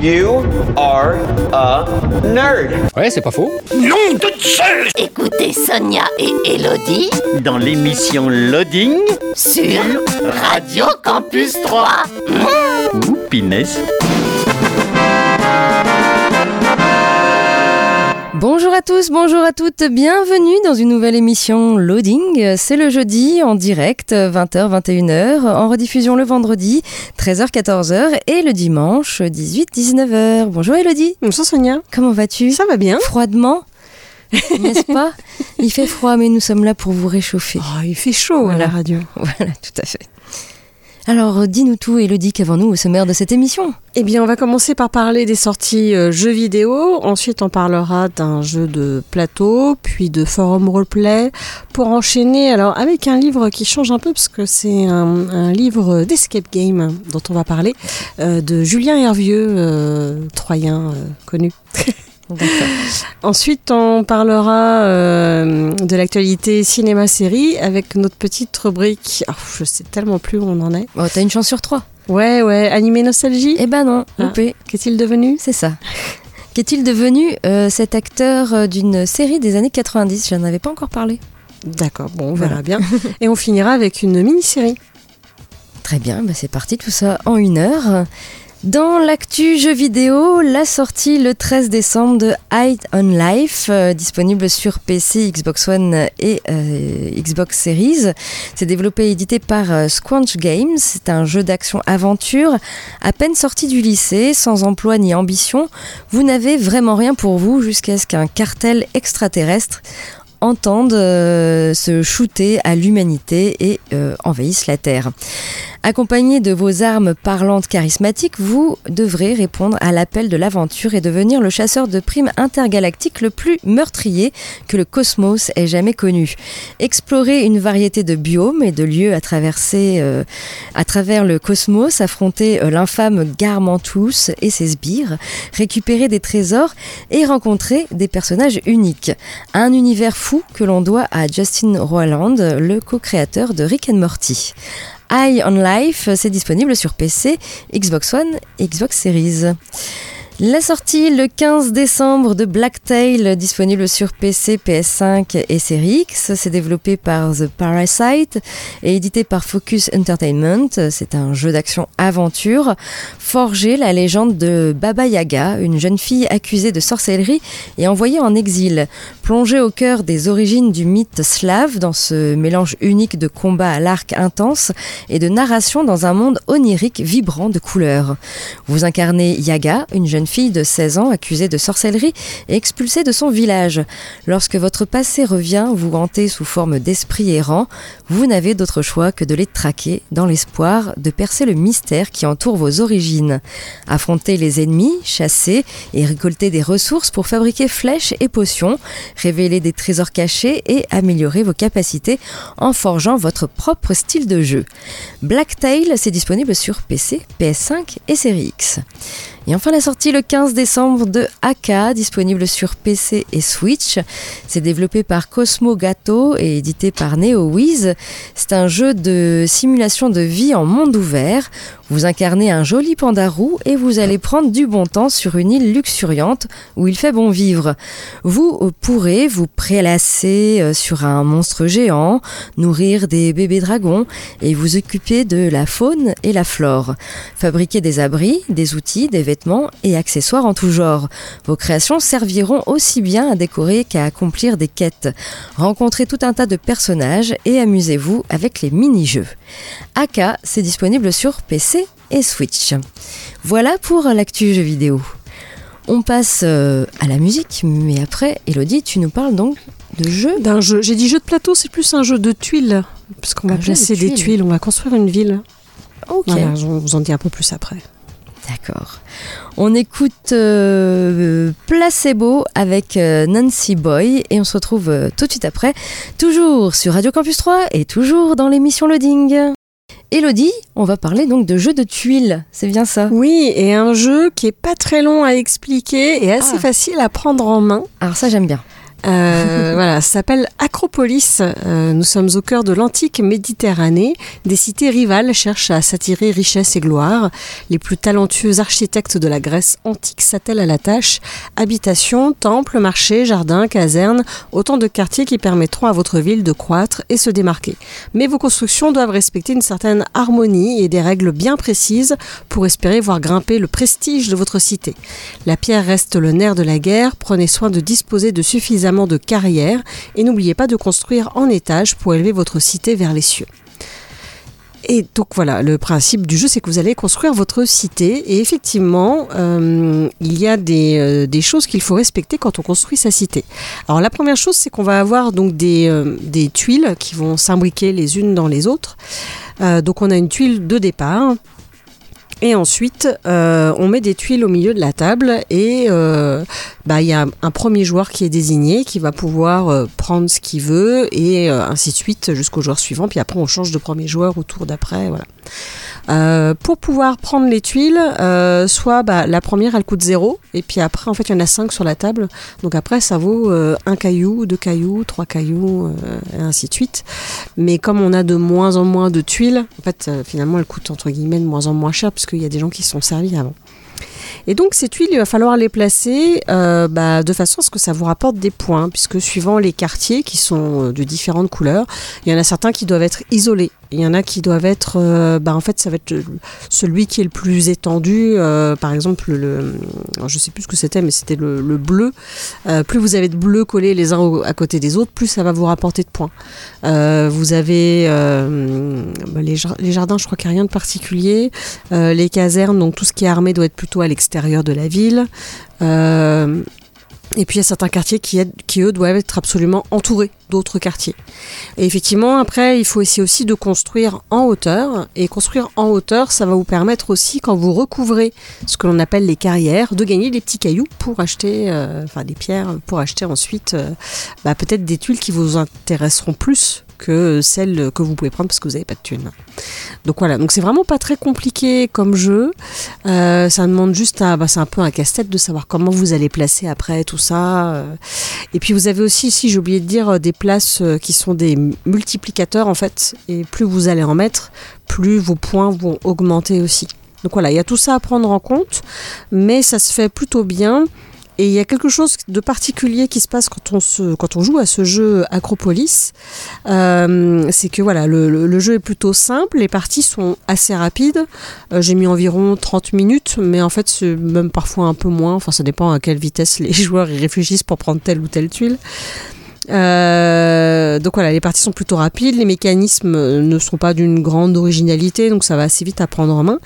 You are a nerd. Ouais, c'est pas faux. Nom de Zeus Écoutez Sonia et Elodie Dans l'émission Loading. sur Radio Campus 3. Ouh, pinesse. Bonjour à tous, bonjour à toutes, bienvenue dans une nouvelle émission Loading. C'est le jeudi en direct, 20h, 21h, en rediffusion le vendredi, 13h, 14h et le dimanche, 18, 19h. Bonjour Elodie. Bonjour Sonia. Comment vas-tu? Ça va bien Froidement? N'est-ce pas? Il fait froid, mais nous sommes là pour vous réchauffer. Oh, il fait chaud à la radio. Voilà, tout à fait. Alors, dis-nous tout, Elodie, qu'avons-nous au sommaire de cette émission Eh bien, on va commencer par parler des sorties euh, jeux vidéo. Ensuite, on parlera d'un jeu de plateau, puis de forum roleplay, pour enchaîner alors avec un livre qui change un peu, parce que c'est un, livre d'escape game dont on va parler, euh, de Julien Hervieux, euh, troyen connu. Ensuite, on parlera euh, de l'actualité cinéma-série avec notre petite rubrique. Oh, je sais tellement plus où on en est. Oh, T'as une chance sur trois. Ouais, ouais, animé nostalgie. Eh ben non, Ah. loupé. Qu'est-il devenu C'est ça. Qu'est-il devenu euh, cet acteur euh, d'une série des années 90 Je n'en avais pas encore parlé. D'accord, bon, on Voilà. verra bien. Et on finira avec une mini-série. Très bien, bah c'est parti, tout ça en une heure. Dans l'actu jeu vidéo, la sortie le 13 décembre de Hide on Life, euh, disponible sur PC, Xbox One et euh, Xbox Series. C'est développé et édité par euh, Squanch Games. C'est un jeu d'action-aventure à peine sorti du lycée, sans emploi ni ambition. Vous n'avez vraiment rien pour vous jusqu'à ce qu'un cartel extraterrestre entende se shooter à l'humanité et euh, envahisse la Terre. Accompagné de vos armes parlantes charismatiques, vous devrez répondre à l'appel de l'aventure et devenir le chasseur de primes intergalactique le plus meurtrier que le cosmos ait jamais connu. Explorer une variété de biomes et de lieux à traverser euh, à travers le cosmos, affronter euh, l'infâme Garmantus et ses sbires, récupérer des trésors et rencontrer des personnages uniques. Un univers fou que l'on doit à Justin Roiland, le co-créateur de Rick and Morty. Eye on Life, c'est disponible sur PC, Xbox One et Xbox Series. La sortie le 15 décembre de Blacktail, disponible sur PC, PS5 et Series X. C'est développé par The Parasite et édité par Focus Entertainment. C'est un jeu d'action-aventure. Forger la légende de Baba Yaga, une jeune fille accusée de sorcellerie et envoyée en exil. Plongée au cœur des origines du mythe slave, dans ce mélange unique de combat à l'arc intense et de narration dans un monde onirique vibrant de couleurs. Vous incarnez Yaga, une jeune fille de 16 ans accusée de sorcellerie et expulsée de son village. Lorsque votre passé revient vous hanter sous forme d'esprit errant, vous n'avez d'autre choix que de les traquer dans l'espoir de percer le mystère qui entoure vos origines. Affronter les ennemis, chasser et récolter des ressources pour fabriquer flèches et potions, révéler des trésors cachés et améliorer vos capacités en forgeant votre propre style de jeu. Blacktail, c'est disponible sur PC, PS5 et Series X. Et enfin la sortie le 15 décembre de AK, disponible sur PC et Switch. C'est développé par Cosmo Gato et édité par NeoWiz. C'est un jeu de simulation de vie en monde ouvert. Vous incarnez un joli panda roux et vous allez prendre du bon temps sur une île luxuriante où il fait bon vivre. Vous pourrez vous prélasser euh, sur un monstre géant, nourrir des bébés dragons et vous occuper de la faune et la flore. Fabriquer des abris, des outils, des vêtements et accessoires en tout genre. Vos créations serviront aussi bien à décorer qu'à accomplir des quêtes. Rencontrez tout un tas de personnages et amusez-vous avec les mini-jeux. AK, c'est disponible sur PC et Switch. Voilà pour l'actu jeu vidéo. On passe euh, à la musique, mais après, Elodie, tu nous parles donc de jeux D'un jeu. J'ai dit jeu de plateau, c'est plus un jeu de tuiles. Parce qu'on va jeu de placer des tuiles. on va construire une ville. Ok, Voilà, je vous en dis un peu plus après. D'accord. On écoute euh, Placebo avec euh, Nancy Boy et on se retrouve euh, tout de suite après, toujours sur Radio Campus 3 et toujours dans l'émission Loading. Elodie, on va parler donc de jeux de tuiles, c'est bien ça? Oui, et un jeu qui est pas très long à expliquer et assez Ah. facile à prendre en main. Alors ça j'aime bien. Euh, voilà, ça s'appelle Acropolis. Euh, nous sommes au cœur de l'antique Méditerranée. Des cités rivales cherchent à s'attirer richesse et gloire. Les plus talentueux architectes de la Grèce antique s'attellent à la tâche. Habitations, temples, marchés, jardins, casernes, autant de quartiers qui permettront à votre ville de croître et se démarquer. Mais vos constructions doivent respecter une certaine harmonie et des règles bien précises pour espérer voir grimper le prestige de votre cité. La pierre reste le nerf de la guerre. Prenez soin de disposer de suffisamment de carrières et n'oubliez pas de construire en étage pour élever votre cité vers les cieux. Et donc voilà, le principe du jeu, c'est que vous allez construire votre cité. Et effectivement, euh, il y a des, euh, des choses qu'il faut respecter quand on construit sa cité. Alors la première chose, c'est qu'on va avoir donc des, euh, tuiles qui vont s'imbriquer les unes dans les autres. Donc on a une tuile de départ. Et ensuite, euh, on met des tuiles au milieu de la table et euh, bah, il y a un premier joueur qui est désigné qui va pouvoir euh, prendre ce qu'il veut et ainsi de suite jusqu'au joueur suivant. Puis après, on change de premier joueur au tour d'après. Voilà. Euh, pour pouvoir prendre les tuiles, euh, soit bah, la première elle coûte zéro et puis après en fait il y en a cinq sur la table. Donc après ça vaut euh, un caillou, deux cailloux, trois cailloux et ainsi de suite. Mais comme on a de moins en moins de tuiles, en fait finalement elles coûtent entre guillemets de moins en moins cher parce qu'il y a des gens qui se sont servis avant. Et donc ces tuiles, il va falloir les placer euh, bah, de façon à ce que ça vous rapporte des points, puisque suivant les quartiers qui sont euh, de différentes couleurs, il y en a certains qui doivent être isolés. Il y en a qui doivent être, euh, bah, en fait, ça va être celui qui est le plus étendu. par exemple, le, sais plus ce que c'était, mais c'était le, le bleu. Plus vous avez de bleus collés les uns à côté des autres, plus ça va vous rapporter de points. Vous avez bah, les, jar- les jardins, je crois qu'il n'y a rien de particulier. Les casernes, donc tout ce qui est armé doit être plutôt à l'extérieur de la ville. Euh, et puis il y a certains quartiers qui, aident- qui, eux, doivent être absolument entourés d'autres quartiers. Et effectivement, après, il faut essayer aussi de construire en hauteur. Et construire en hauteur, ça va vous permettre aussi, quand vous recouvrez ce que l'on appelle les carrières, de gagner des petits cailloux pour acheter, euh, enfin des pierres, pour acheter ensuite euh, bah, peut-être des tuiles qui vous intéresseront plus que celles que vous pouvez prendre parce que vous n'avez pas de thunes. Donc voilà, donc c'est vraiment pas très compliqué comme jeu. Euh, ça demande juste à, bah, c'est un peu un casse-tête de savoir comment vous allez placer après tout ça. euh. Et puis vous avez aussi, si j'ai oublié de dire, euh, des places qui sont des multiplicateurs en fait. Et plus vous allez en mettre, plus vos points vont augmenter aussi. Donc voilà, il y a tout ça à prendre en compte, mais ça se fait plutôt bien. Et il y a quelque chose de particulier qui se passe quand on, se, quand on joue à ce jeu Acropolis. Euh, c'est que voilà, le, le- jeu est plutôt simple, les parties sont assez rapides. Euh, J'ai mis environ 30 minutes, mais en fait, c'est même parfois un peu moins. Enfin, ça dépend à quelle vitesse les joueurs y réfléchissent pour prendre telle ou telle tuile. Euh, donc voilà, les parties sont plutôt rapides, les mécanismes ne sont pas d'une grande originalité, donc ça va assez vite à prendre en main.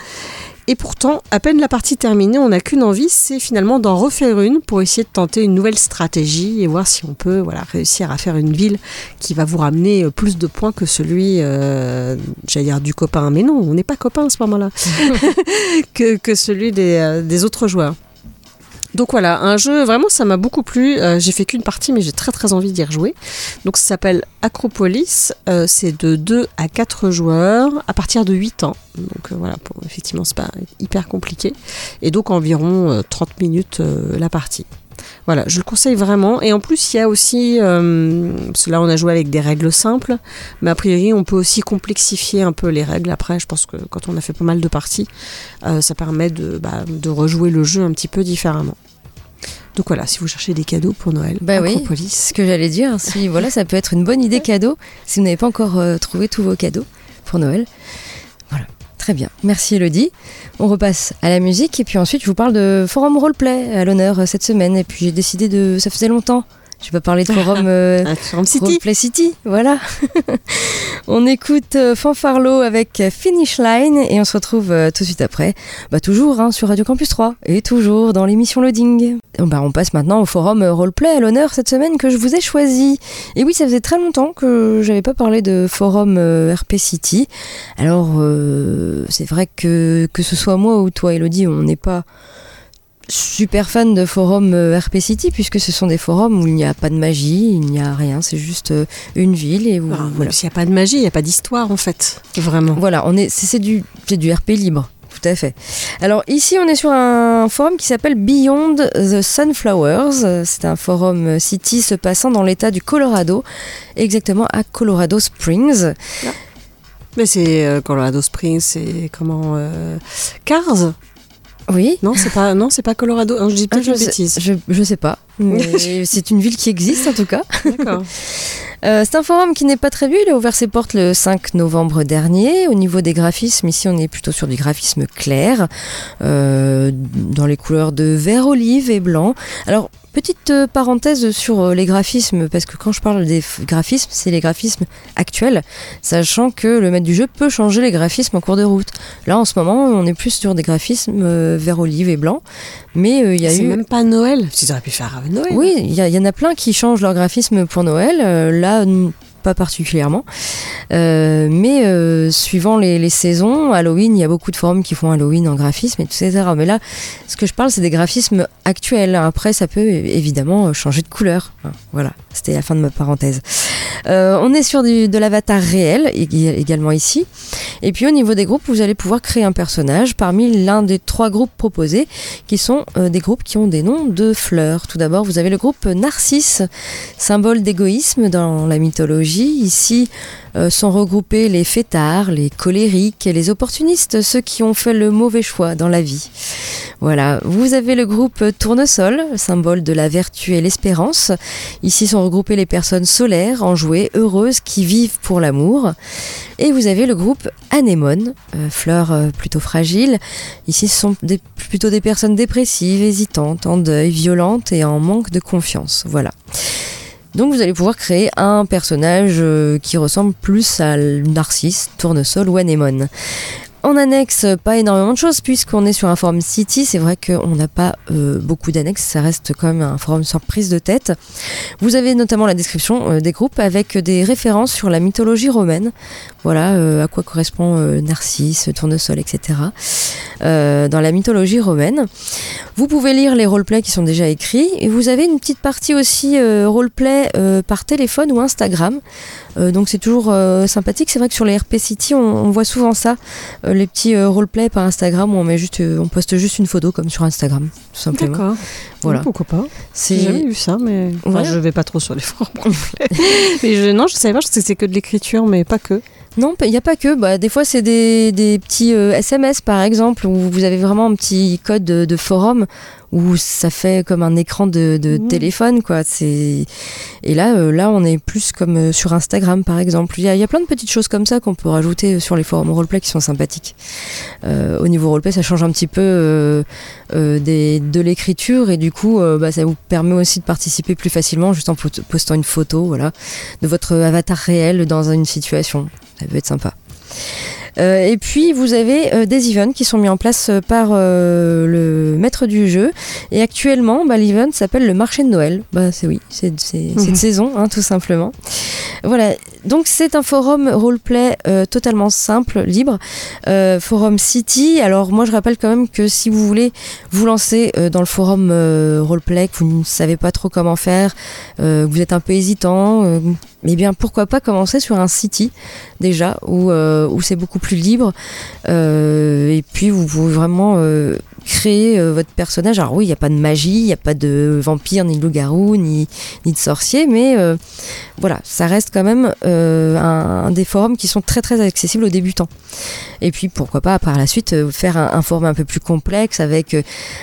Et pourtant, à peine la partie terminée, on n'a qu'une envie, c'est finalement d'en refaire une pour essayer de tenter une nouvelle stratégie et voir si on peut voilà, réussir à faire une ville qui va vous ramener euh, plus de points que celui, euh, j'allais dire du copain, mais non, on n'est pas copains à ce moment-là, que, que celui des, euh, des autres joueurs. Donc voilà, un jeu, vraiment ça m'a beaucoup plu. Euh, j'ai fait qu'une partie, mais j'ai très très envie d'y rejouer. Donc ça s'appelle Acropolis. Euh, c'est de 2 à 4 joueurs à partir de 8 ans. Donc euh, voilà, effectivement, c'est pas hyper compliqué. Et donc environ euh, 30 minutes euh, la partie. Voilà, je le conseille vraiment. Et en plus, il y a aussi, euh, parce que là on a joué avec des règles simples, mais a priori on peut aussi complexifier un peu les règles. Après, je pense que quand on a fait pas mal de parties, euh, ça permet de, bah, de rejouer le jeu un petit peu différemment. Donc voilà, si vous cherchez des cadeaux pour Noël, Bah oui, ce que j'allais dire, si voilà, ça peut être une bonne idée cadeau si vous n'avez pas encore euh, trouvé tous vos cadeaux pour Noël. Voilà, très bien. Merci Elodie. On repasse à la musique et puis ensuite je vous parle de Forum Roleplay à l'honneur euh, cette semaine et puis j'ai décidé de, ça faisait longtemps Je vais pas parler de forum euh, forum City. Roleplay City, voilà. on écoute euh, Fanfarlo avec Finish Line et on se retrouve euh, tout de suite après, bah, toujours hein, sur Radio Campus 3 et toujours dans l'émission Loading. Bah, on passe maintenant au forum Roleplay à l'honneur cette semaine que je vous ai choisi. Et oui, ça faisait très longtemps que j'avais pas parlé de forum euh, RP City. Alors, euh, c'est vrai que que ce soit moi ou toi, Elodie, on n'est pas super fan de forums euh, RP City puisque ce sont des forums où il n'y a pas de magie, il n'y a rien, c'est juste euh, une ville et où, Ah, voilà. S'il n'y a pas de magie, il n'y a pas d'histoire en fait. Vraiment. Voilà, on est, c'est, du, c'est du RP libre. Tout à fait. Alors ici, on est sur un forum qui s'appelle Beyond the Sunflowers. C'est un forum euh, city se passant dans l'État du Colorado, exactement à Colorado Springs. Mais c'est euh, Colorado Springs, c'est comment euh, Cars? Oui. Non, c'est pas non, c'est pas Colorado. Ah, je dis Ah, je, sais, bêtise. je, je sais pas, mais c'est une ville qui existe en tout cas. D'accord. Euh, c'est un forum qui n'est pas très vieux, il a ouvert ses portes le 5 novembre dernier. Au niveau des graphismes, ici on est plutôt sur du graphisme clair, euh, dans les couleurs de vert olive et blanc. Alors, petite euh, parenthèse sur euh, les graphismes, parce que quand je parle des graphismes, c'est les graphismes actuels, sachant que le maître du jeu peut changer les graphismes en cours de route. Là, en ce moment, on est plus sur des graphismes euh, vert olive et blanc, mais euh, il y a C'est eu... même pas Noël. Tu aurais pu faire Noël. Oui, il y, en a plein qui changent leur graphisme pour Noël. Euh, là, pas particulièrement. Euh, mais euh, suivant les, saisons, Halloween, il y a beaucoup de forums qui font Halloween en graphisme, etc. Mais là, ce que je parle, c'est des graphismes actuels. Après, ça peut évidemment changer de couleur. Voilà, c'était la fin de ma parenthèse. Euh, on est sur de l'avatar réel ég- également ici. Et puis au niveau des groupes, vous allez pouvoir créer un personnage parmi l'un des trois groupes proposés, qui sont des groupes qui ont des noms de fleurs. Tout d'abord, vous avez le groupe Narcisse, symbole d'égoïsme dans la mythologie. Ici euh, sont regroupés les fêtards, les colériques et les opportunistes, ceux qui ont fait le mauvais choix dans la vie. Voilà, vous avez le groupe Tournesol, symbole de la vertu et l'espérance. Ici sont regroupées les personnes solaires, enjouées, heureuses, qui vivent pour l'amour. Et vous avez le groupe Anémone, euh, fleur euh, plutôt fragile. Ici, ce sont plutôt des personnes dépressives, hésitantes, en deuil, violentes et en manque de confiance. Voilà. Donc vous allez pouvoir créer un personnage euh, qui ressemble plus à Narcisse, Tournesol ou Anémone. En annexe, pas énormément de choses puisqu'on est sur un forum City. C'est vrai qu'on n'a pas euh, beaucoup d'annexes, ça reste quand même un forum sans prise de tête. Vous avez notamment la description euh, des groupes avec des références sur la mythologie romaine. Voilà euh, à quoi correspond Narcisse, Tournesol, etc. dans la mythologie romaine. Vous pouvez lire les roleplays qui sont déjà écrits et vous avez une petite partie aussi roleplay par téléphone ou Instagram. Donc c'est toujours sympathique. C'est vrai que sur les RP City, on, voit souvent ça, les petits euh, roleplays par Instagram où on met juste, euh, on poste juste une photo comme sur Instagram, tout simplement. D'accord. Voilà. Oui, pourquoi pas J'ai jamais vu ça, mais enfin, Ouais. je vais pas trop sur les forums. mais je... non, je savais pas. Je sais que c'est que de l'écriture, mais pas que. Non, il n'y a pas que. Bah, des fois, c'est des, des petits euh, SMS, par exemple, où vous avez vraiment un petit code de, de forum où ça fait comme un écran de, de Mhm. téléphone, quoi. C'est et là, euh, là, on est plus comme euh, sur Instagram, par exemple. Il y a, il y a plein de petites choses comme ça qu'on peut rajouter sur les forums roleplay qui sont sympathiques. Euh, au niveau roleplay, ça change un petit peu euh, euh, des, de l'écriture et du coup, euh, bah, ça vous permet aussi de participer plus facilement juste en postant une photo, voilà, de votre avatar réel dans une situation. Ça peut être sympa. Euh, et puis vous avez euh, des events qui sont mis en place euh, par le maître du jeu. Et actuellement, bah, l'event s'appelle le marché de Noël. Bah c'est oui, c'est Mhm. saison, hein, tout simplement. Voilà. Donc c'est un forum roleplay euh, totalement simple, libre. Euh, forum City. Alors moi je rappelle quand même que si vous voulez vous lancer euh, dans le forum roleplay, que vous ne savez pas trop comment faire, que vous êtes un peu hésitant, eh bien pourquoi pas commencer sur un City déjà où, euh, où c'est beaucoup plus libre Euh, et puis vous pouvez vraiment euh, créer euh, votre personnage. Alors oui, il n'y a pas de magie, il n'y a pas de vampire, ni de loup-garou, ni, ni de sorcier, mais euh, voilà, ça reste quand même euh, un, un des forums qui sont très très accessibles aux débutants. Et puis pourquoi pas par la suite faire un, un forum un peu plus complexe avec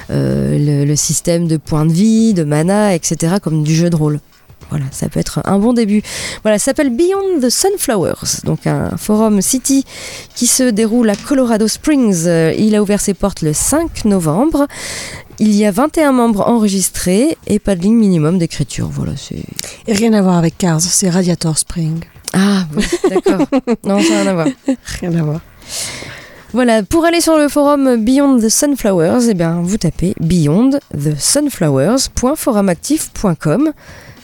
le, le système de points de vie, de mana, etc. comme du jeu de rôle. Voilà, ça peut être un bon début. Voilà, ça s'appelle Beyond the Sunflowers, donc un forum city qui se déroule à Colorado Springs. Euh, Il a ouvert ses portes le 5 novembre. Il y a 21 membres enregistrés et pas de ligne minimum d'écriture. Voilà, c'est. Et rien à voir avec Cars, c'est Radiator Spring. Ah, oui, d'accord. non, ça n'a rien à voir. Rien à voir. Voilà, pour aller sur le forum Beyond the Sunflowers, eh bien, vous tapez beyondthesunflowers.forumactif.com.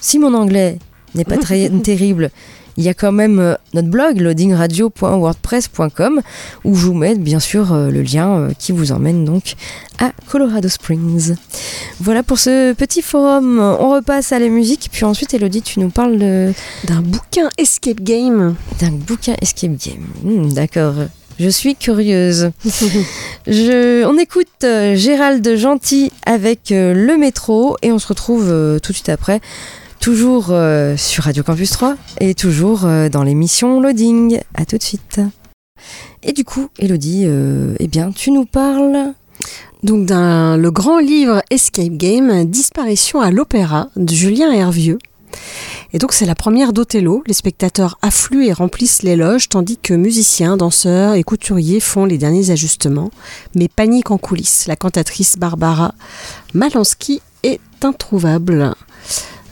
Si mon anglais n'est pas très terrible, il y a quand même euh, notre blog loadingradio.wordpress.com où je vous mets bien sûr euh, le lien euh, qui vous emmène donc à Colorado Springs. Voilà pour ce petit forum. On repasse à la musique, puis ensuite Elodie, tu nous parles de- D'un bouquin Escape Game. d'un bouquin Escape Game. Hmm, D'accord. Je suis curieuse. Je, on écoute euh, Gérald Gentil avec euh, le métro et on se retrouve euh, tout de suite après, toujours sur Radio Campus 3 et toujours dans l'émission Loading. À tout de suite. Et du coup, Elodie, euh, eh bien, tu nous parles. Donc dans le grand livre Escape Game, Disparition à l'opéra de Julien Hervieux. Et donc c'est la première d'Othello. Les spectateurs affluent et remplissent les loges tandis que musiciens, danseurs et couturiers font les derniers ajustements. Mais panique en coulisses. La cantatrice Barbara Malansky est introuvable.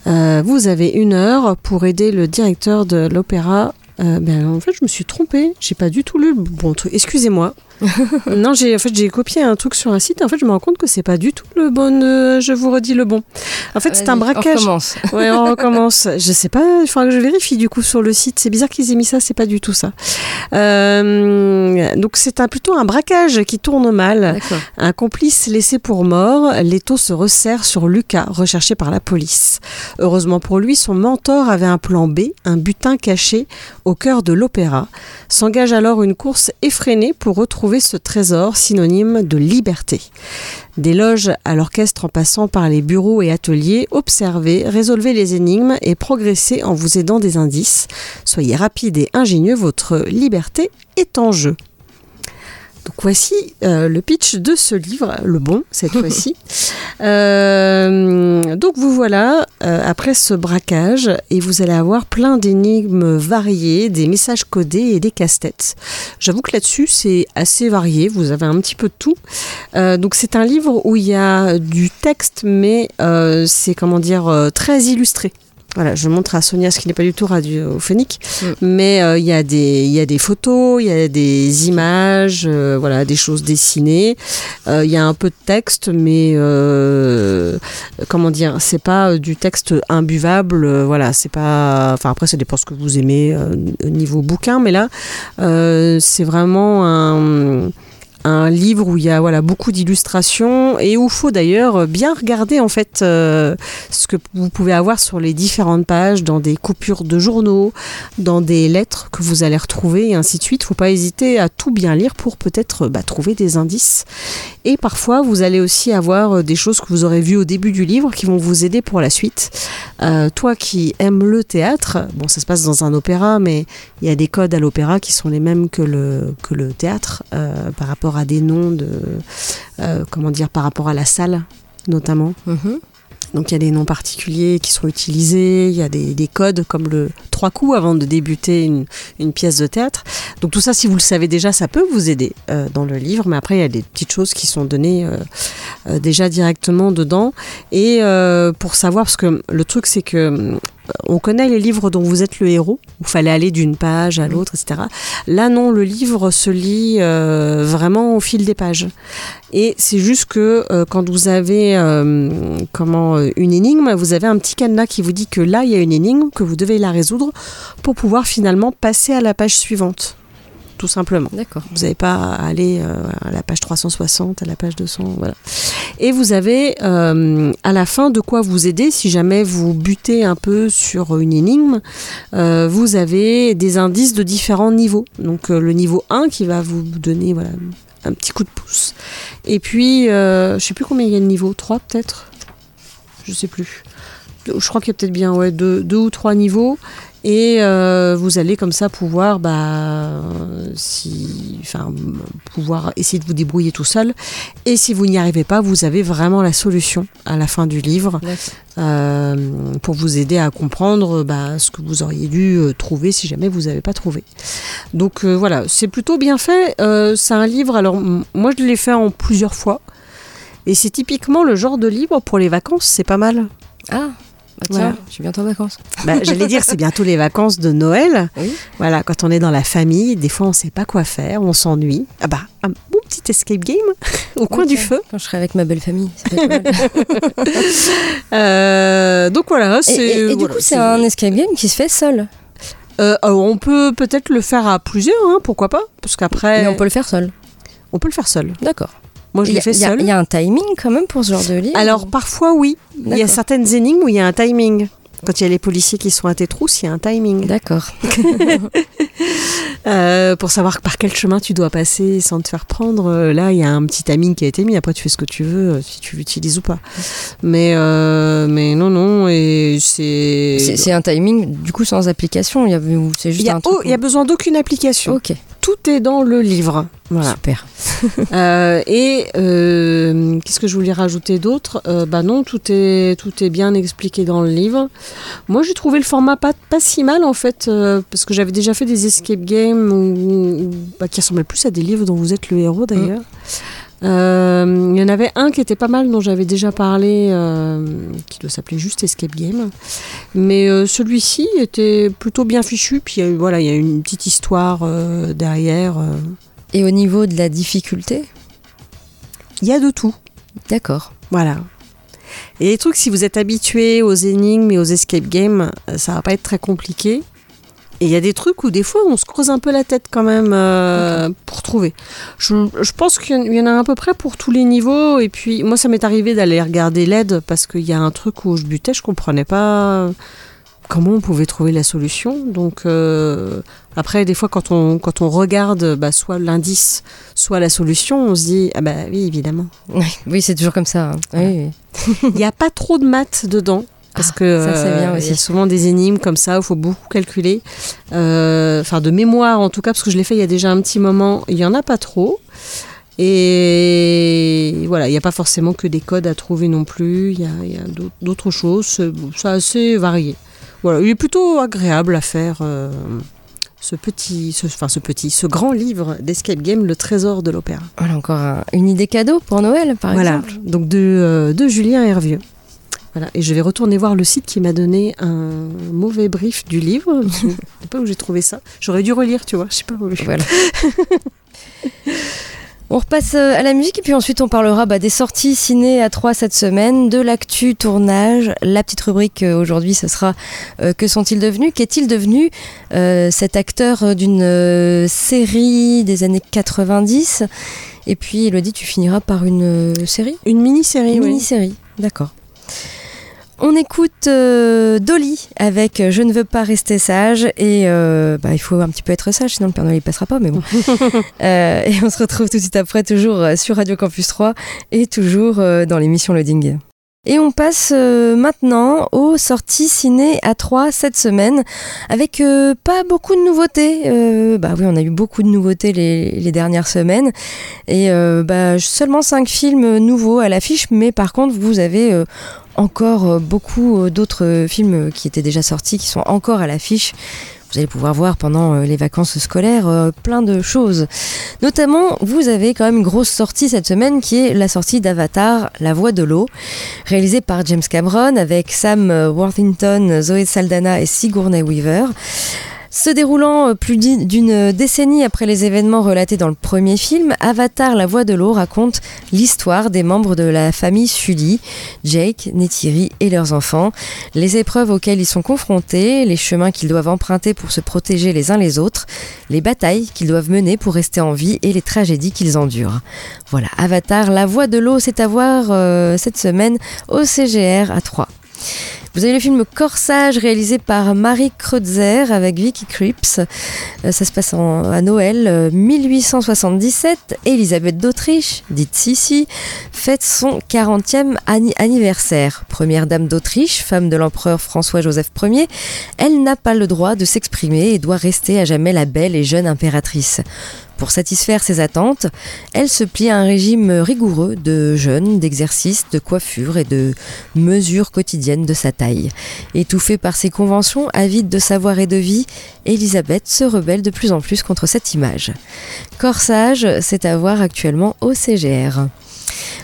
Euh, vous avez une heure pour aider le directeur de l'opéra. Euh, ben, en fait, je me suis trompée. J'ai pas du tout lu le bon truc. Excusez-moi. non, j'ai en fait j'ai copié un truc sur un site. Et en fait, je me rends compte que c'est pas du tout le bon. euh, je vous redis le bon. En fait, c'est un Vas-y, on braquage. recommence. Ouais, on recommence. Je sais pas, il faudra que je vérifie du coup sur le site. C'est bizarre qu'ils aient mis ça, c'est pas du tout ça. Euh, donc c'est un, plutôt un braquage qui tourne mal. Un complice laissé pour mort, l'étau se resserre sur Lucas, recherché par la police. Heureusement pour lui, son mentor avait un plan B, un butin caché au cœur de l'opéra. S'engage alors une course effrénée pour retrouver ce trésor synonyme de liberté. Des loges à l'orchestre en passant par les bureaux et ateliers, observez, résolvez les énigmes et progressez en vous aidant des indices. Soyez rapide et ingénieux, votre liberté est en jeu. Donc voici euh, le pitch de ce livre, le bon cette fois-ci. Euh, donc vous voilà euh, après ce braquage et vous allez avoir plein d'énigmes variées, des messages codés et des casse-têtes. J'avoue que là-dessus c'est assez varié, vous avez un petit peu de tout. Donc c'est un livre où il y a du texte mais c'est comment dire très illustré. Voilà, je montre à Sonia ce qui n'est pas du tout radiophonique, Mm. mais euh, il y a des il y a des photos, il y a des images, euh, voilà, des choses dessinées. Euh, Il y a un peu de texte, mais euh, comment dire, c'est pas du texte imbuvable. voilà, c'est pas. Enfin après, ça dépend ce que vous aimez euh, au niveau bouquin, mais là, euh, c'est vraiment un un livre où il y a voilà beaucoup d'illustrations et où faut d'ailleurs bien regarder en fait euh, ce que vous pouvez avoir sur les différentes pages dans des coupures de journaux, dans des lettres que vous allez retrouver et ainsi de suite. Faut pas hésiter à tout bien lire pour peut-être bah, trouver des indices. Et parfois vous allez aussi avoir euh, des choses que vous aurez vues au début du livre qui vont vous aider pour la suite. Euh, toi qui aimes le théâtre, bon ça se passe dans un opéra, mais il y a des codes à l'opéra qui sont les mêmes que le, que le théâtre par rapport à des noms de euh, comment dire par rapport à la salle notamment. Mhm. Donc il y a des noms particuliers qui sont utilisés, il y a des, des codes comme le trois coups avant de débuter une, une pièce de théâtre. Donc tout ça, si vous le savez déjà, ça peut vous aider euh, dans le livre, mais après il y a des petites choses qui sont données euh, euh, déjà directement dedans. Et pour savoir, parce que le truc c'est que euh, on connaît les livres dont vous êtes le héros, où il fallait aller d'une page à l'autre, etc. Là non, le livre se lit euh, vraiment au fil des pages. Et c'est juste que euh, quand vous avez euh, comment euh, une énigme, vous avez un petit cadenas qui vous dit que là il y a une énigme, que vous devez la résoudre pour pouvoir finalement passer à la page suivante. Tout simplement. D'accord. Vous n'avez pas à aller euh, à la page 360, à la page 200, voilà. Et vous avez euh, à la fin de quoi vous aider si jamais vous butez un peu sur une énigme. Euh, vous avez des indices de différents niveaux. Donc le niveau 1 qui va vous donner voilà, un petit coup de pouce. Et puis, je sais plus combien il y a de niveaux, 3 peut-être? Je sais plus. je crois qu'il y a peut-être bien ouais, deux, deux ou trois niveaux. Et euh, vous allez comme ça pouvoir, bah, si, enfin, pouvoir essayer de vous débrouiller tout seul. Et si vous n'y arrivez pas, vous avez vraiment la solution à la fin du livre euh, pour vous aider à comprendre bah, ce que vous auriez dû euh, trouver si jamais vous n'avez pas trouvé. Donc euh, voilà, c'est plutôt bien fait. C'est un livre, alors moi je l'ai fait en plusieurs fois. Et c'est typiquement le genre de livre pour les vacances, c'est pas mal. Ah, bah tiens, Voilà. je suis bientôt en vacances. Bah, J'allais dire, c'est bientôt les vacances de Noël. Oui. Voilà, quand on est dans la famille, des fois on sait pas quoi faire, on s'ennuie. Ah bah, un bon petit escape game au coin du feu. Quand je serai avec ma belle famille. ça peut être pas mal. Euh, donc voilà, Et, c'est. et- du coup, c'est un escape game qui se fait seul. Euh, alors, on peut peut-être le faire à plusieurs, hein, pourquoi pas Parce qu'après, Mais on peut le faire seul. on peut le faire seul. D'accord. Moi, je l'ai fait il y a- seul. Il y, a un timing quand même pour ce genre de livre Alors parfois oui, il y a certaines énigmes où il y a un timing. Quand il y a les policiers qui sont à tes trousses, il y a un timing. D'accord. Euh, pour savoir par quel chemin tu dois passer sans te faire prendre. euh, Là, il y a un petit timing qui a été mis. Après, tu fais ce que tu veux, euh, si tu l'utilises ou pas. Mais, euh, mais non, non, et c'est. C'est un timing du coup sans application. Il y a, ou c'est Il juste y a, un truc. oh, il y a besoin d'aucune application. Ok, Tout est dans le livre. Voilà. super. Euh, et euh, qu'est-ce que je voulais rajouter d'autre? Euh, Bah non, tout est tout est bien expliqué dans le livre. Moi, j'ai trouvé le format pas pas si mal en fait, parce que j'avais déjà fait des escape games où- bah, qui ressemblaient plus à des livres dont vous êtes le héros d'ailleurs. Euh, Il y en avait un qui était pas mal dont j'avais déjà parlé, euh, qui doit s'appeler juste Escape Game. Mais euh, celui-ci était plutôt bien fichu. Puis il y a eu- voilà, il y a une petite histoire derrière. Et au niveau de la difficulté? Il y a de tout. D'accord. Voilà. Et les trucs, si vous êtes habitué aux énigmes et aux escape games, ça va pas être très compliqué. Et il y a des trucs où des fois on se creuse un peu la tête quand même euh, pour trouver. Je, je pense qu'il y en- a à peu près pour tous les niveaux. Et puis moi ça m'est arrivé d'aller regarder l'aide parce qu'il y a un truc où je butais, je comprenais pas comment on pouvait trouver la solution. Donc euh, après des fois quand on, quand on regarde bah, soit l'indice, soit la solution, on se dit ah bah oui évidemment. Oui, oui, c'est toujours comme ça. hein. Oui, oui. Il n'y a pas trop de maths dedans. Parce Ah, que ça, c'est bien euh, aussi. il y a souvent des énigmes comme ça où il faut beaucoup calculer. Euh, Enfin, de mémoire en tout cas, parce que je l'ai fait il y a déjà un petit moment, il n'y en a pas trop. Et voilà, il n'y a pas forcément que des codes à trouver non plus. Il y a, d'autres- choses. C'est assez varié. Voilà, il est plutôt agréable à faire. euh, ce petit, ce, enfin ce petit, ce grand livre d'escape game, Le Trésor de l'Opéra. Voilà encore un- une idée cadeau pour Noël, par Voilà, exemple. donc de, de Julien Hervieux. Voilà, et je vais retourner voir le site qui m'a donné un mauvais brief du livre. Je sais pas où j'ai trouvé ça. J'aurais dû relire, tu vois. Je sais pas où. Voilà. On repasse euh, à la musique et puis ensuite on parlera bah, des sorties ciné à 3 cette semaine, de l'actu tournage. La petite rubrique euh, aujourd'hui ce sera euh, Que sont-ils devenus? Qu'est-il devenu euh, cet acteur d'une série des années 90 Et puis Elodie, tu finiras par une série? Une mini-série, Une oui. mini-série, d'accord. On écoute euh, Dolly avec euh, Je ne veux pas rester sage et euh, bah, il faut un petit peu être sage sinon le Père Noël il passera pas mais bon. Euh, et on se retrouve tout de suite après toujours sur Radio Campus 3 et toujours dans l'émission Loading. Et on passe maintenant aux sorties ciné à 3 cette semaine avec pas beaucoup de nouveautés. Bah oui, on a eu beaucoup de nouveautés les, les dernières semaines et bah, seulement 5 films nouveaux à l'affiche, mais par contre vous avez encore euh, beaucoup euh, d'autres euh, films qui étaient déjà sortis qui sont encore à l'affiche. Vous allez pouvoir voir pendant les vacances scolaires plein de choses. Notamment, vous avez quand même une grosse sortie cette semaine qui est la sortie d'Avatar, La Voix de l'eau, réalisée par James Cameron avec Sam Worthington, Zoé Saldana et Sigourney Weaver. Se déroulant euh, plus d'une décennie après les événements relatés dans le premier film, Avatar La Voix de l'eau raconte l'histoire des membres de la famille Sully, Jake, Neytiri et leurs enfants, les épreuves auxquelles ils sont confrontés, les chemins qu'ils doivent emprunter pour se protéger les uns les autres, les batailles qu'ils doivent mener pour rester en vie et les tragédies qu'ils endurent. Voilà, Avatar La Voix de l'eau, c'est à voir euh, cette semaine au CGR à 3. Vous avez le film Corsage réalisé par Marie Kreutzer avec Vicky Krieps. Euh, ça se passe en- à Noël euh, 1877. Elisabeth d'Autriche, dite Sissi, fête son 40e anni- anniversaire. Première dame d'Autriche, femme de l'empereur François-Joseph Ier, elle n'a pas le droit de s'exprimer et doit rester à jamais la belle et jeune impératrice. Pour satisfaire ses attentes, elle se plie à un régime rigoureux de jeûne, d'exercice, de coiffure et de mesures quotidiennes de sa taille. Étouffée par ses conventions, avide de savoir et de vie, Elisabeth se rebelle de plus en plus contre cette image. Corsage, c'est à voir actuellement au CGR.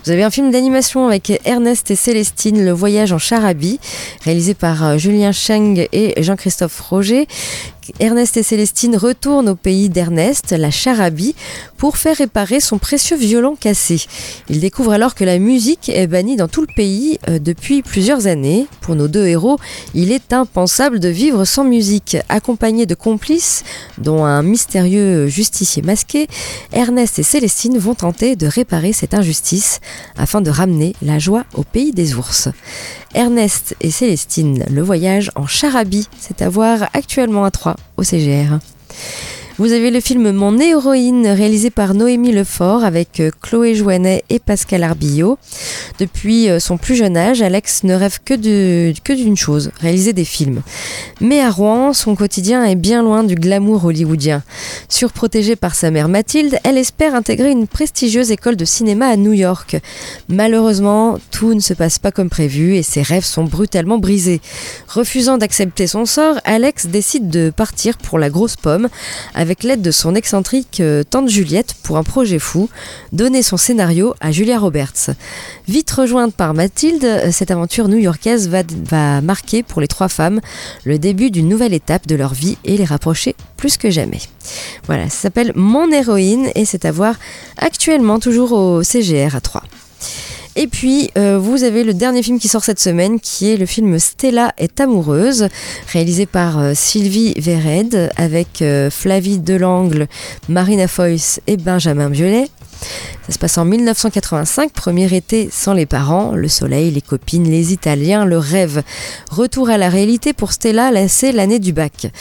Vous avez un film d'animation avec Ernest et Célestine, Le voyage en Charabie, réalisé par euh, Julien Cheng et Jean-Christophe Roger. Ernest et Célestine retournent au pays d'Ernest, la Charabie, pour faire réparer son précieux violon cassé. Ils découvrent alors que la musique est bannie dans tout le pays euh, depuis plusieurs années. Pour nos deux héros, il est impensable de vivre sans musique. Accompagnés de complices, dont un mystérieux justicier masqué, Ernest et Célestine vont tenter de réparer cette injustice afin de ramener la joie au pays des ours. Ernest et Célestine, le voyage en Charabie, c'est à voir actuellement à Troyes, au CGR. Vous avez le film Mon héroïne, réalisé par Noémie Lefort avec euh, Chloé Jouanet et Pascal Arbillot. Depuis euh, son plus jeune âge, Alex ne rêve que d'une chose, réaliser des films. Mais à Rouen, son quotidien est bien loin du glamour hollywoodien. Surprotégée par sa mère Mathilde, elle espère intégrer une prestigieuse école de cinéma à New York. Malheureusement, tout ne se passe pas comme prévu et ses rêves sont brutalement brisés. Refusant d'accepter son sort, Alex décide de partir pour la grosse pomme l'aide de son excentrique euh, tante Juliette pour un projet fou, donner son scénario à Julia Roberts. Vite rejointe par Mathilde, euh, cette aventure new-yorkaise va, va marquer pour les trois femmes le début d'une nouvelle étape de leur vie et les rapprocher plus que jamais. Voilà, ça s'appelle Mon héroïne et c'est à voir actuellement toujours au CGR à 3. Et puis, euh, vous avez le dernier film qui sort cette semaine, qui est le film Stella est amoureuse, réalisé par euh, Sylvie Vered, avec euh, Flavie Delangle, Marina Foïs et Benjamin Biolay. Ça se passe en 1985, premier été sans les parents, le soleil, les copines, les Italiens, le rêve. Retour à la réalité pour Stella, c'est l'année du bac.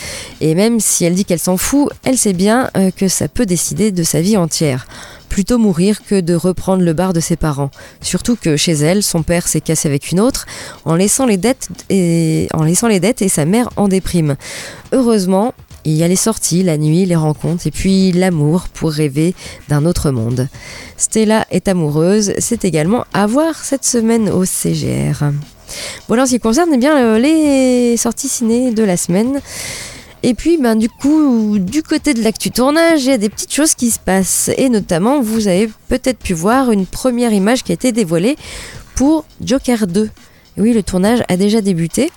Et même si elle dit qu'elle s'en fout, elle sait bien que ça peut décider de sa vie entière. Mourir que de reprendre le bar de ses parents. Surtout que chez elle, son père s'est cassé avec une autre, en laissant les dettes et, en laissant les dettes et sa mère en déprime. Heureusement, il y a les sorties, la nuit, les rencontres et puis l'amour pour rêver d'un autre monde. Stella est amoureuse, c'est également à voir cette semaine au CGR. Voilà en ce qui concerne eh bien, euh, les sorties ciné de la semaine. Et puis, ben, du coup, du côté de l'actu tournage, il y a des petites choses qui se passent. Et notamment, vous avez peut-être pu voir une première image qui a été dévoilée pour Joker 2. Et oui, le tournage a déjà débuté.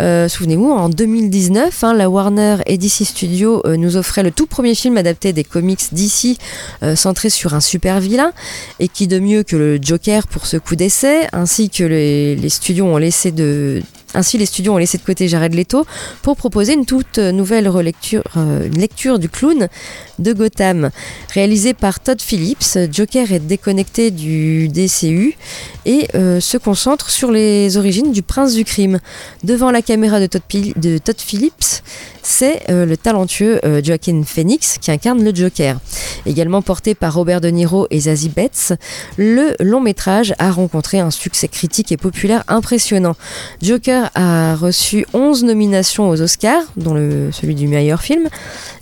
Euh, Souvenez-vous, en 2019, hein, la Warner et DC Studios euh, nous offrait le tout premier film adapté des comics DC, euh, centré sur un super vilain, et qui de mieux que le Joker pour ce coup d'essai, ainsi que les studios ont laissé de ainsi, les studios ont laissé de côté Jared Leto pour proposer une toute nouvelle euh, lecture du clown de Gotham. Réalisé par Todd Phillips, Joker est déconnecté du DCU et euh, se concentre sur les origines du prince du crime. Devant la caméra de Todd Phillips, c'est euh, le talentueux euh, Joaquin Phoenix qui incarne le Joker. Également porté par Robert De Niro et Zazie Betts, le long métrage a rencontré un succès critique et populaire impressionnant. Joker a reçu 11 nominations aux Oscars, dont celui du meilleur film,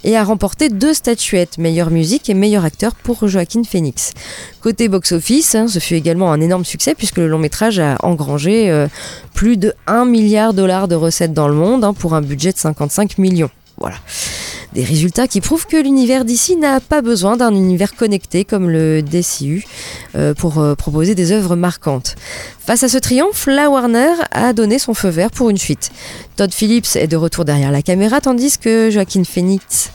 et a remporté deux statuettes, meilleure musique et meilleur acteur pour Joaquin Phoenix. Côté box-office, hein, ce fut également un énorme succès puisque le long métrage a engrangé euh, plus de 1 milliard de dollars de recettes dans le monde hein, pour un budget de 55 millions. Voilà. Des résultats qui prouvent que l'univers d'ici n'a pas besoin d'un univers connecté comme le DCU euh, pour euh, proposer des œuvres marquantes. Face à ce triomphe, la Warner a donné son feu vert pour une suite. Todd Phillips est de retour derrière la caméra tandis que Joaquin Phoenix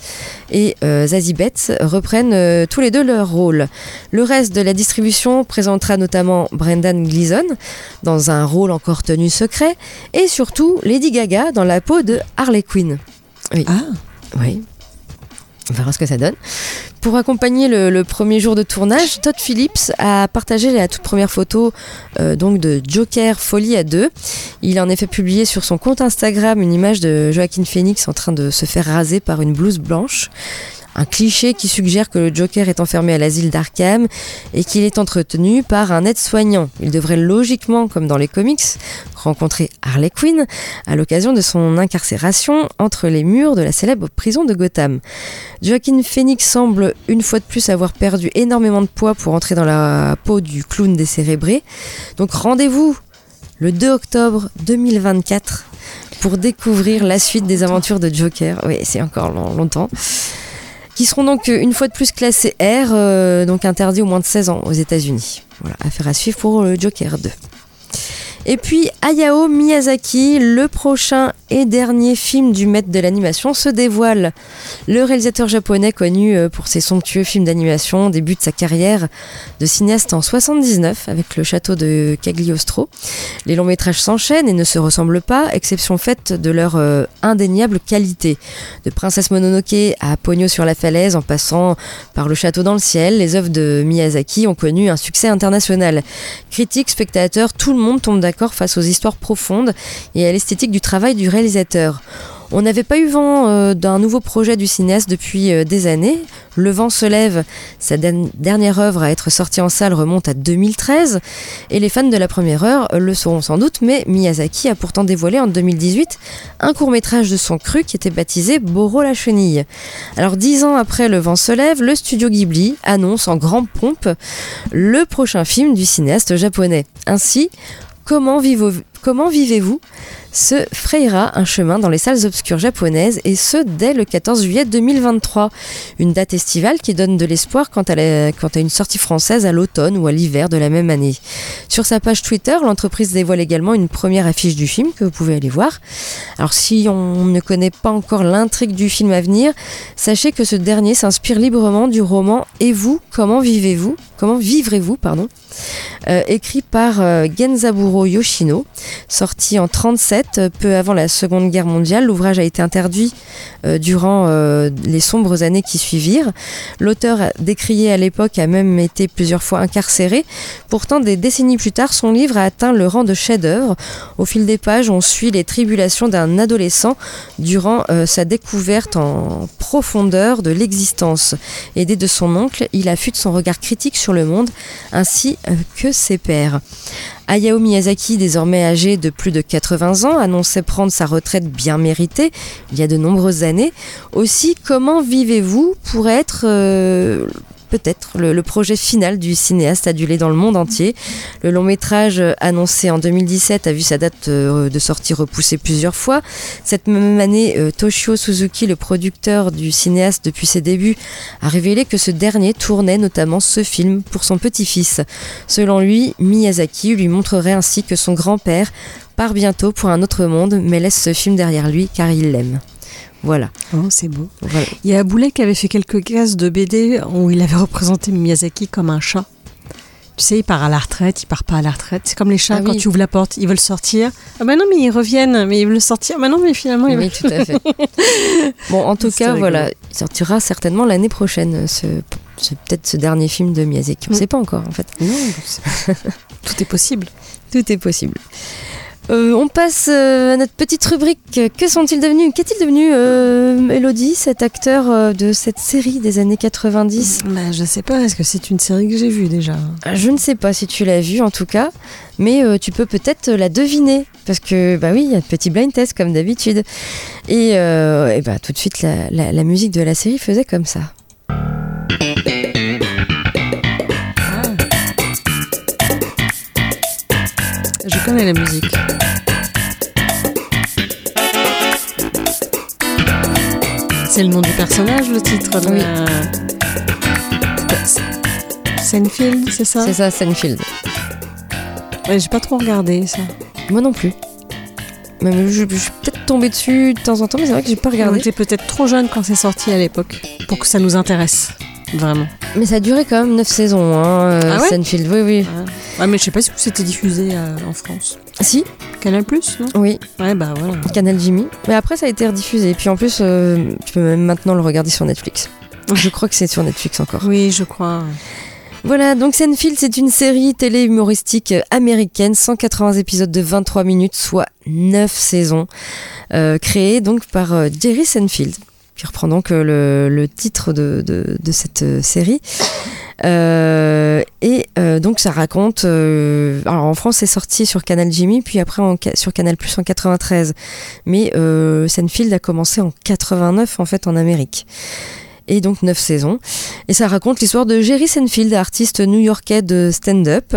et euh, Zazie Betts reprennent tous les deux leur rôle. Le reste de la distribution présentera notamment Brendan Gleeson dans un rôle encore tenu secret et surtout Lady Gaga dans la peau de Harley Quinn. Ah, Oui. On verra ce que ça donne. Pour accompagner le, premier jour de tournage, Todd Phillips a partagé la toute première photo euh, donc de Joker Folie à deux. Il a en effet publié sur son compte Instagram une image de Joaquin Phoenix en train de se faire raser par une blouse blanche. Un cliché qui suggère que le Joker est enfermé à l'asile d'Arkham et qu'il est entretenu par un aide-soignant. Il devrait logiquement, comme dans les comics, rencontrer Harley Quinn à l'occasion de son incarcération entre les murs de la célèbre prison de Gotham. Joaquin Phoenix semble une fois de plus avoir perdu énormément de poids pour entrer dans la peau du clown décérébré. Donc rendez-vous le 2 octobre 2024 pour découvrir la suite des aventures de Joker. Oui, c'est encore long- longtemps qui seront donc euh, une fois de plus classés R, euh, donc interdits au moins de 16 ans aux États-Unis. Voilà, affaire à suivre pour le Joker 2. Et puis Hayao Miyazaki, le prochain et dernier film du maître de l'animation, se dévoile. Le réalisateur japonais connu euh, pour ses somptueux films d'animation débute sa carrière de cinéaste en 79 avec le château de Cagliostro. Les longs métrages s'enchaînent et ne se ressemblent pas, exception faite de leur euh, indéniable qualité. De Princesse Mononoke à Pogno sur la falaise en passant par Le château dans le ciel, les œuvres de Miyazaki ont connu un succès international. Critiques, spectateurs, tout le monde tombe d'accord face aux histoires profondes et à l'esthétique du travail du réalisateur. On n'avait pas eu vent euh, d'un nouveau projet du cinéaste depuis euh, des années. Le vent se lève, sa dernière œuvre à être sortie en salle remonte à 2013 et les fans de la première heure euh, le sauront sans doute, mais Miyazaki a pourtant dévoilé en 2018 un court-métrage de son cru qui était baptisé Boro la chenille. Alors dix ans après Le vent se lève, le studio Ghibli annonce en grande pompe le prochain film du cinéaste japonais. Ainsi, comment, vivez-vous? Se frayera un chemin dans les salles obscures japonaises et ce dès le 14 juillet 2023. Une date estivale qui donne de l'espoir quant, à une sortie française à l'automne ou à l'hiver de la même année. Sur sa page Twitter, l'entreprise dévoile également une première affiche du film que vous pouvez aller voir. Alors si on ne connaît pas encore l'intrigue du film à venir, sachez que ce dernier s'inspire librement du roman Et vous, comment vivez-vous Comment vivrez-vous, pardon euh, écrit par euh, Genzaburo Yoshino, sorti en 37, peu avant la Seconde Guerre mondiale. L'ouvrage a été interdit euh, durant euh, les sombres années qui suivirent. L'auteur décrié à l'époque a même été plusieurs fois incarcéré. Pourtant, des décennies plus tard, son livre a atteint le rang de chef-d'œuvre. Au fil des pages, on suit les tribulations d'un adolescent durant euh, sa découverte en profondeur de l'existence. Aidé de son oncle, il affûte son regard critique sur le monde ainsi que ses pairs. Hayao Miyazaki, désormais âgé de plus de 80 ans, annonçait prendre sa retraite bien méritée il y a de nombreuses années. Aussi, comment vivez-vous pour être euh, peut-être le, projet final du cinéaste adulé dans le monde entier Le long métrage annoncé en 2017 a vu sa date euh, de sortie repoussée plusieurs fois. Cette même année, euh, Toshio Suzuki, le producteur du cinéaste depuis ses débuts, a révélé que ce dernier tournait notamment ce film pour son petit-fils. Selon lui, Miyazaki lui montrerait ainsi que son grand-père part bientôt pour un autre monde, mais laisse ce film derrière lui car il l'aime. Voilà. Oh, c'est beau. voilà. Il y a Boulet qui avait fait quelques cases de BD où il avait représenté Miyazaki comme un chat. Tu sais, il part à la retraite, il part pas à la retraite. C'est comme les chats, Ah quand oui. tu ouvres la porte, ils veulent sortir. Ah bah non, mais ils reviennent, mais ils veulent sortir. Bah non, mais finalement, ils Oui, veulent... tout à fait. Bon, en tout cas, rigolo. voilà, il sortira certainement l'année prochaine, ce, ce- peut-être ce dernier film de Miyazaki. On ne Mm. sait pas encore, en fait. Non, Tout est possible. Tout est possible. Euh, on passe euh, à notre petite rubrique. Que sont-ils devenus? Qu'est-il devenu, euh, Elodie, cet acteur de cette série des années 90 Bah, je sais pas, est-ce que c'est une série que j'ai vue déjà? Euh, Je ne sais pas si tu l'as vu en tout cas, mais tu peux peut-être la deviner. Parce que, bah oui, il y a un petit blind test comme d'habitude. Et, et bah, tout de suite, la, la- la musique de la série faisait comme ça. Je connais la musique. C'est le nom du personnage, le titre de Oui. la- Senfield, c'est ça? C'est ça, Senfield. Ouais, J'ai pas trop regardé ça. Moi non plus. Même, je, je suis peut-être tombée dessus de temps en temps, mais c'est vrai que j'ai pas regardé. On était peut-être trop jeune quand c'est sorti à l'époque pour que ça nous intéresse. Vraiment. Mais ça a duré quand même 9 saisons, hein, euh, Ah ouais Seinfeld. Oui, oui. Ouais, mais je sais pas si c'était diffusé euh, en France. Si, Canal Plus, non? Oui. Ouais, bah voilà. Canal Jimmy. Mais après, ça a été rediffusé. Et puis en plus, euh, tu peux même maintenant le regarder sur Netflix. Je crois que c'est sur Netflix encore. Oui, je crois. Voilà, donc Seinfeld, c'est une série télé humoristique américaine, 180 épisodes de 23 minutes, soit 9 saisons, euh, créée donc par Jerry Seinfeld, qui reprend donc le, titre de, cette euh, série. Euh, et euh, donc ça raconte, alors en France c'est sorti sur Canal Jimmy, puis après sur Canal Plus en 93, mais Seinfeld a commencé en 89 en fait en Amérique. Et donc 9 saisons. Et ça raconte l'histoire de Jerry Seinfeld, artiste new-yorkais de stand-up,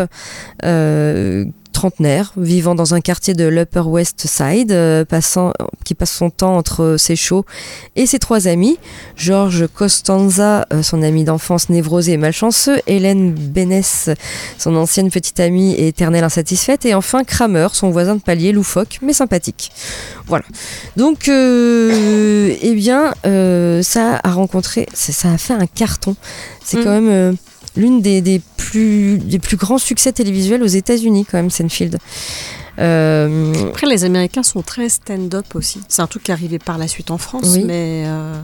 trentenaire, vivant dans un quartier de l'Upper West Side, euh, passant, qui passe son temps entre ses shows et ses trois amis, George Costanza, euh, son ami d'enfance névrosé et malchanceux, Hélène Bénès, son ancienne petite amie et éternelle insatisfaite, et enfin Kramer, son voisin de palier loufoque mais sympathique. Voilà. Donc, euh, eh bien, ça a rencontré, ça, a fait un carton. C'est Mm. quand même l'une des, des plus, des plus grands succès télévisuels aux États-Unis, quand même, Seinfeld. Euh, Après, les Américains sont très stand-up aussi. C'est un truc qui est arrivé par la suite en France, Oui. mais euh,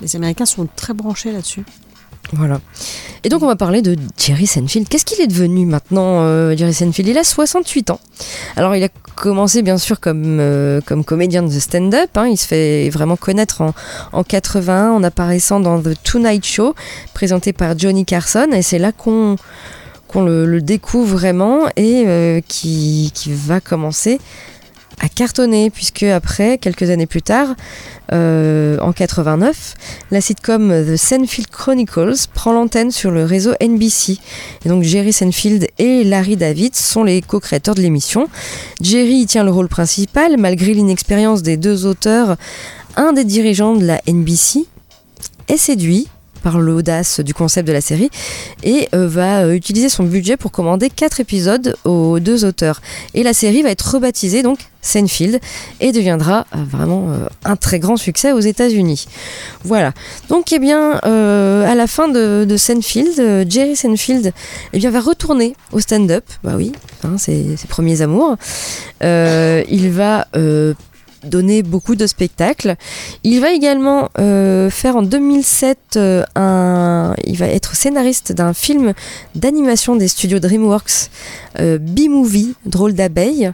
les Américains sont très branchés là-dessus. Voilà. Et donc on va parler de Jerry Seinfeld. Qu'est-ce qu'il est devenu maintenant, euh, Jerry Seinfeld Il a 68 ans. Alors il a commencé bien sûr comme, euh, comédien de stand-up. hein. Il se fait vraiment connaître en, en 81 en apparaissant dans The Tonight Show, présenté par Johnny Carson. Et c'est là qu'on le, découvre vraiment et euh, qui va commencer à cartonner puisque après quelques années plus tard euh, en 89 la sitcom The Seinfeld Chronicles prend l'antenne sur le réseau NBC. Et donc Jerry Seinfeld et Larry David sont les co-créateurs de l'émission. Jerry y tient le rôle principal malgré l'inexpérience des deux auteurs. Un des dirigeants de la NBC est séduit par l'audace du concept de la série et euh, va euh, utiliser son budget pour commander quatre épisodes aux deux auteurs. Et la série va être rebaptisée donc Seinfeld et deviendra euh, vraiment un très grand succès aux États-Unis. Voilà. Donc, eh bien, à la fin de, de Seinfeld, Jerry Seinfeld eh bien, va retourner au stand-up. Bah oui, hein, ses premiers amours. Il va donner beaucoup de spectacles. Il va également euh, faire en 2007 euh, un. Il va être scénariste d'un film d'animation des studios DreamWorks, euh, B-Movie, drôle d'abeille,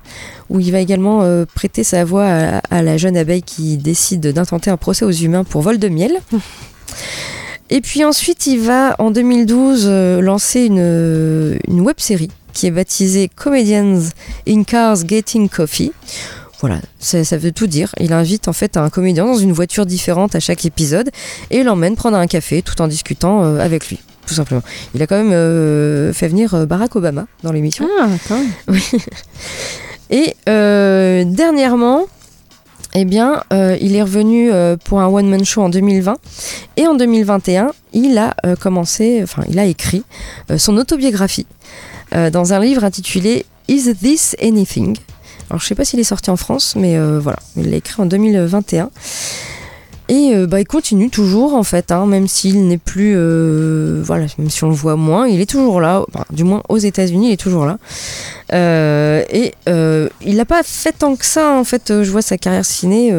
où il va également euh, prêter sa voix à, à la jeune abeille qui décide d'intenter un procès aux humains pour vol de miel. Et puis ensuite, il va en 2012 euh, lancer une, une web série qui est baptisée Comedians in Cars Getting Coffee. Voilà, ça, veut tout dire. Il invite en fait un comédien dans une voiture différente à chaque épisode et l'emmène prendre un café tout en discutant euh, avec lui, tout simplement. Il a quand même euh, fait venir euh, Barack Obama dans l'émission. Ah, quand même. Et euh, dernièrement, eh bien, il est revenu pour un one-man show en 2020. Et en 2021, il a commencé, enfin, il a écrit son autobiographie dans un livre intitulé Is This Anything? Alors, je sais pas s'il est sorti en France, mais euh, voilà, il l'a écrit en 2021. Et euh, bah, il continue toujours en fait, hein, même s'il n'est plus, euh, voilà, même si on le voit moins, il est toujours là, du moins aux États-Unis, il est toujours là. Et il n'a pas fait tant que ça en fait. Je vois sa carrière ciné.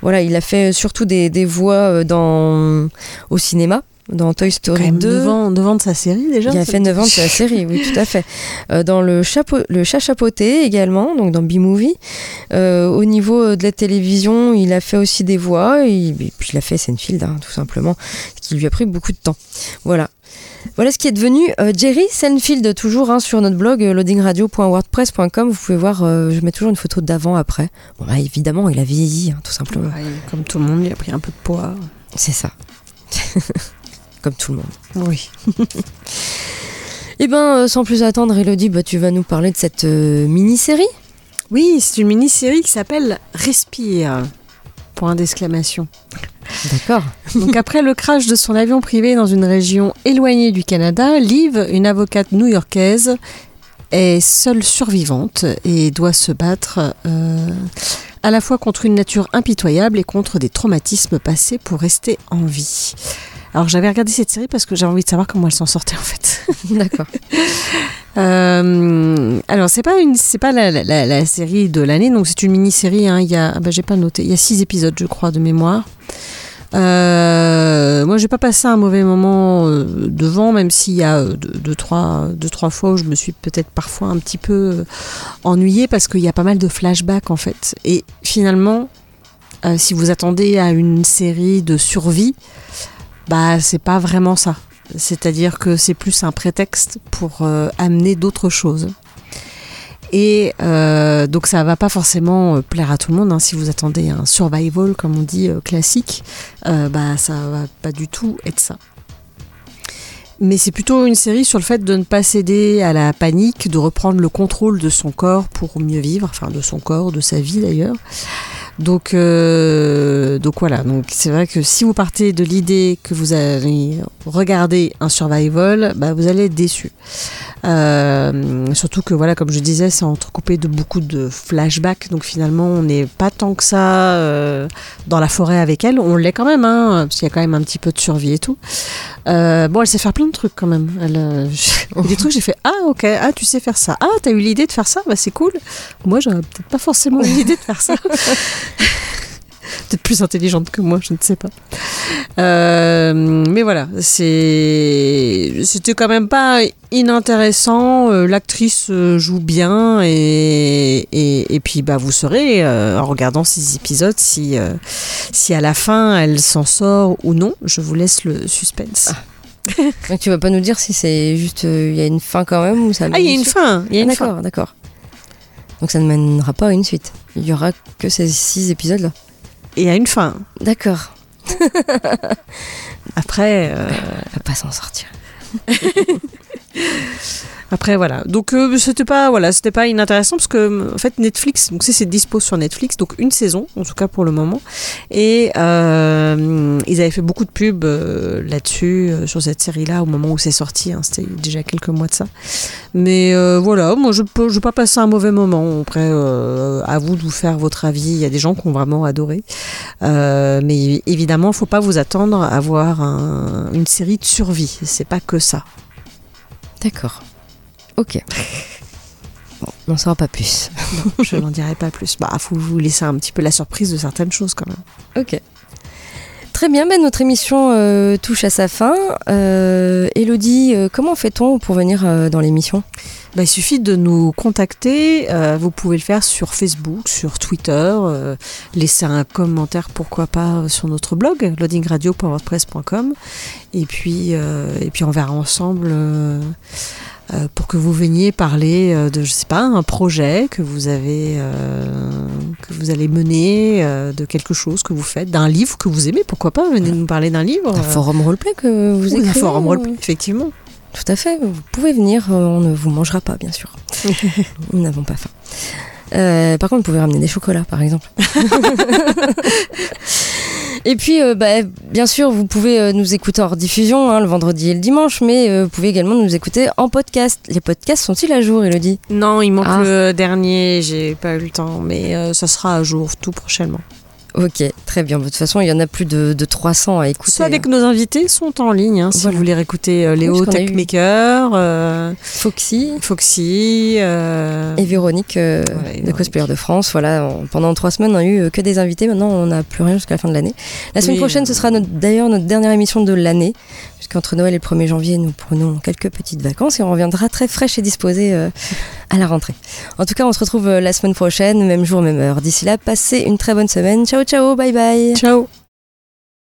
voilà, il a fait surtout des, des voix dans au cinéma, dans Toy Story même 2. 9 ans, 9 ans de sa série déjà. Il a fait me- 9 ans de sa série, oui, tout à fait. Euh, dans le, chapeau, le chat chapeauté également, donc dans B-Movie. Euh, au niveau de la télévision, il a fait aussi des voix, et, et puis il a fait Seinfeld, hein, tout simplement, ce qui lui a pris beaucoup de temps. Voilà. Voilà ce qui est devenu euh, Jerry Seinfeld, toujours hein, sur notre blog euh, loadingradio.wordpress.com. Vous pouvez voir, euh, je mets toujours une photo d'avant, après. Bon, bah, évidemment, il a vieilli, hein, tout simplement. Ouais, comme tout le monde, il a pris un peu de poids. C'est ça. Comme tout le monde. Oui. Eh ben, euh, sans plus attendre, Elodie, bah, tu vas nous parler de cette euh, mini-série Oui, c'est une mini-série qui s'appelle Respire. Point d'exclamation. D'accord. Donc après le crash de son avion privé dans une région éloignée du Canada, Liv, une avocate new-yorkaise, est seule survivante et doit se battre euh, à la fois contre une nature impitoyable et contre des traumatismes passés pour rester en vie. Alors j'avais regardé cette série parce que j'avais envie de savoir comment elle s'en sortait en fait. D'accord. Euh, alors c'est pas une, c'est pas la, la- la- la série de l'année, donc c'est une mini-série. hein. Il y a, bah, j'ai pas noté, il y a six épisodes, je crois, de mémoire. Euh, moi, j'ai pas passé un mauvais moment euh, devant, même s'il y a euh, deux, deux, trois, deux, trois fois où je me suis peut-être parfois un petit peu ennuyée parce qu'il y a pas mal de flashbacks en fait. Et finalement, si vous attendez à une série de survie, bah c'est pas vraiment ça. C'est-à-dire que c'est plus un prétexte pour euh, amener d'autres choses. Et euh, donc ça va pas forcément euh, plaire à tout le monde. hein. Si vous attendez un survival, comme on dit, euh, classique, bah ça va pas du tout être ça. Mais c'est plutôt une série sur le fait de ne pas céder à la panique, de reprendre le contrôle de son corps pour mieux vivre, enfin de son corps, de sa vie d'ailleurs. Donc, euh, donc voilà, donc c'est vrai que si vous partez de l'idée que vous allez regarder un survival, bah vous allez être déçu. Euh, surtout que voilà, comme je disais, c'est entrecoupé de beaucoup de flashbacks, donc finalement on n'est pas tant que ça euh, dans la forêt avec elle. On l'est quand même, hein, parce qu'il y a quand même un petit peu de survie et tout. Euh, bon, elle sait faire plein de trucs quand même. Elle, euh, y a des trucs, j'ai fait ah ok, ah tu sais faire ça, ah t'as eu l'idée de faire ça, bah c'est cool. Moi j'aurais peut-être pas forcément eu l'idée de faire ça. peut-être plus intelligente que moi, je ne sais pas. Euh, mais voilà, c'est c'était quand même pas inintéressant. Euh, L'actrice euh, joue bien et, et, et puis bah vous saurez euh, en regardant ces épisodes si euh, si à la fin elle s'en sort ou non. Je vous laisse le suspense. Donc tu vas pas nous dire si c'est juste il y a une fin quand même ou ça Ah, il y a une fin. Il y a Ah, une D'accord, fin. d'accord. Donc ça ne mènera pas à une suite. Il y aura que ces six épisodes là. Et il y a une fin. D'accord. Après. euh, va pas s'en sortir. Après voilà, donc euh, c'était pas voilà, c'était pas inintéressant parce que en fait Netflix, donc c'est dispo sur Netflix, donc une saison en tout cas pour le moment, et euh, ils avaient fait beaucoup de pubs euh, là-dessus euh, sur cette série-là au moment où c'est sorti, hein, c'était déjà quelques mois de ça. Mais euh, voilà, moi je peux je pas passer un mauvais moment. Après, euh, à vous de vous faire votre avis. Il y a des gens qui ont vraiment adoré, Euh, mais évidemment, faut pas vous attendre à voir un- une série de survie. C'est pas que ça. D'accord. Ok. Bon, on n'en saura pas plus. Non, je n'en dirai pas plus. Bah, faut vous laisser un petit peu la surprise de certaines choses quand même. Ok. Très bien, ben, notre émission euh, touche à sa fin. Euh, Elodie, euh, comment fait-on pour venir euh, dans l'émission? Bah, il suffit de nous contacter. vous pouvez le faire sur Facebook, sur Twitter. laisser un commentaire, pourquoi pas, sur notre blog, loadingradio.wordpress.com. Et puis, et puis on verra ensemble. Euh, pour que vous veniez parler euh, de, je sais pas, un projet que vous avez, euh, que vous allez mener, euh, de quelque chose que vous faites, d'un livre que vous aimez, pourquoi pas, venez nous parler d'un livre. Un forum roleplay que vous ou d'un écrivez forum euh, roleplay, effectivement. Tout à fait, vous pouvez venir, on ne vous mangera pas, bien sûr. Nous n'avons pas faim. Euh, par contre, vous pouvez ramener des chocolats, par exemple. et puis, euh, bah, bien sûr, vous pouvez euh, nous écouter en rediffusion hein, le vendredi et le dimanche, mais euh, vous pouvez également nous écouter en podcast. Les podcasts sont-ils à jour, Elodie? Non, il manque Ah. le dernier, j'ai pas eu le temps, mais euh, ça sera à jour tout prochainement. Ok, très bien. De toute façon, il y en a plus de, de 300 à écouter. Soit avec nos invités sont en ligne, hein, si Voilà. vous voulez réécouter euh, Léo Oui, Techmaker, euh, Foxy Foxy, euh, et Véronique euh, et de. Cosplayer de France. Voilà, on- pendant trois semaines, on a eu que des invités. Maintenant, on n'a plus rien jusqu'à la fin de l'année. La semaine Oui, prochaine, ce sera d'ailleurs notre dernière émission de l'année, puisqu'entre Noël et le 1er janvier, nous prenons quelques petites vacances et on reviendra très fraîche et disposée euh, à la rentrée. En tout cas, on se retrouve euh, la semaine prochaine, même jour, même heure. D'ici là, passez une très bonne semaine. Ciao, ciao, bye bye. Ciao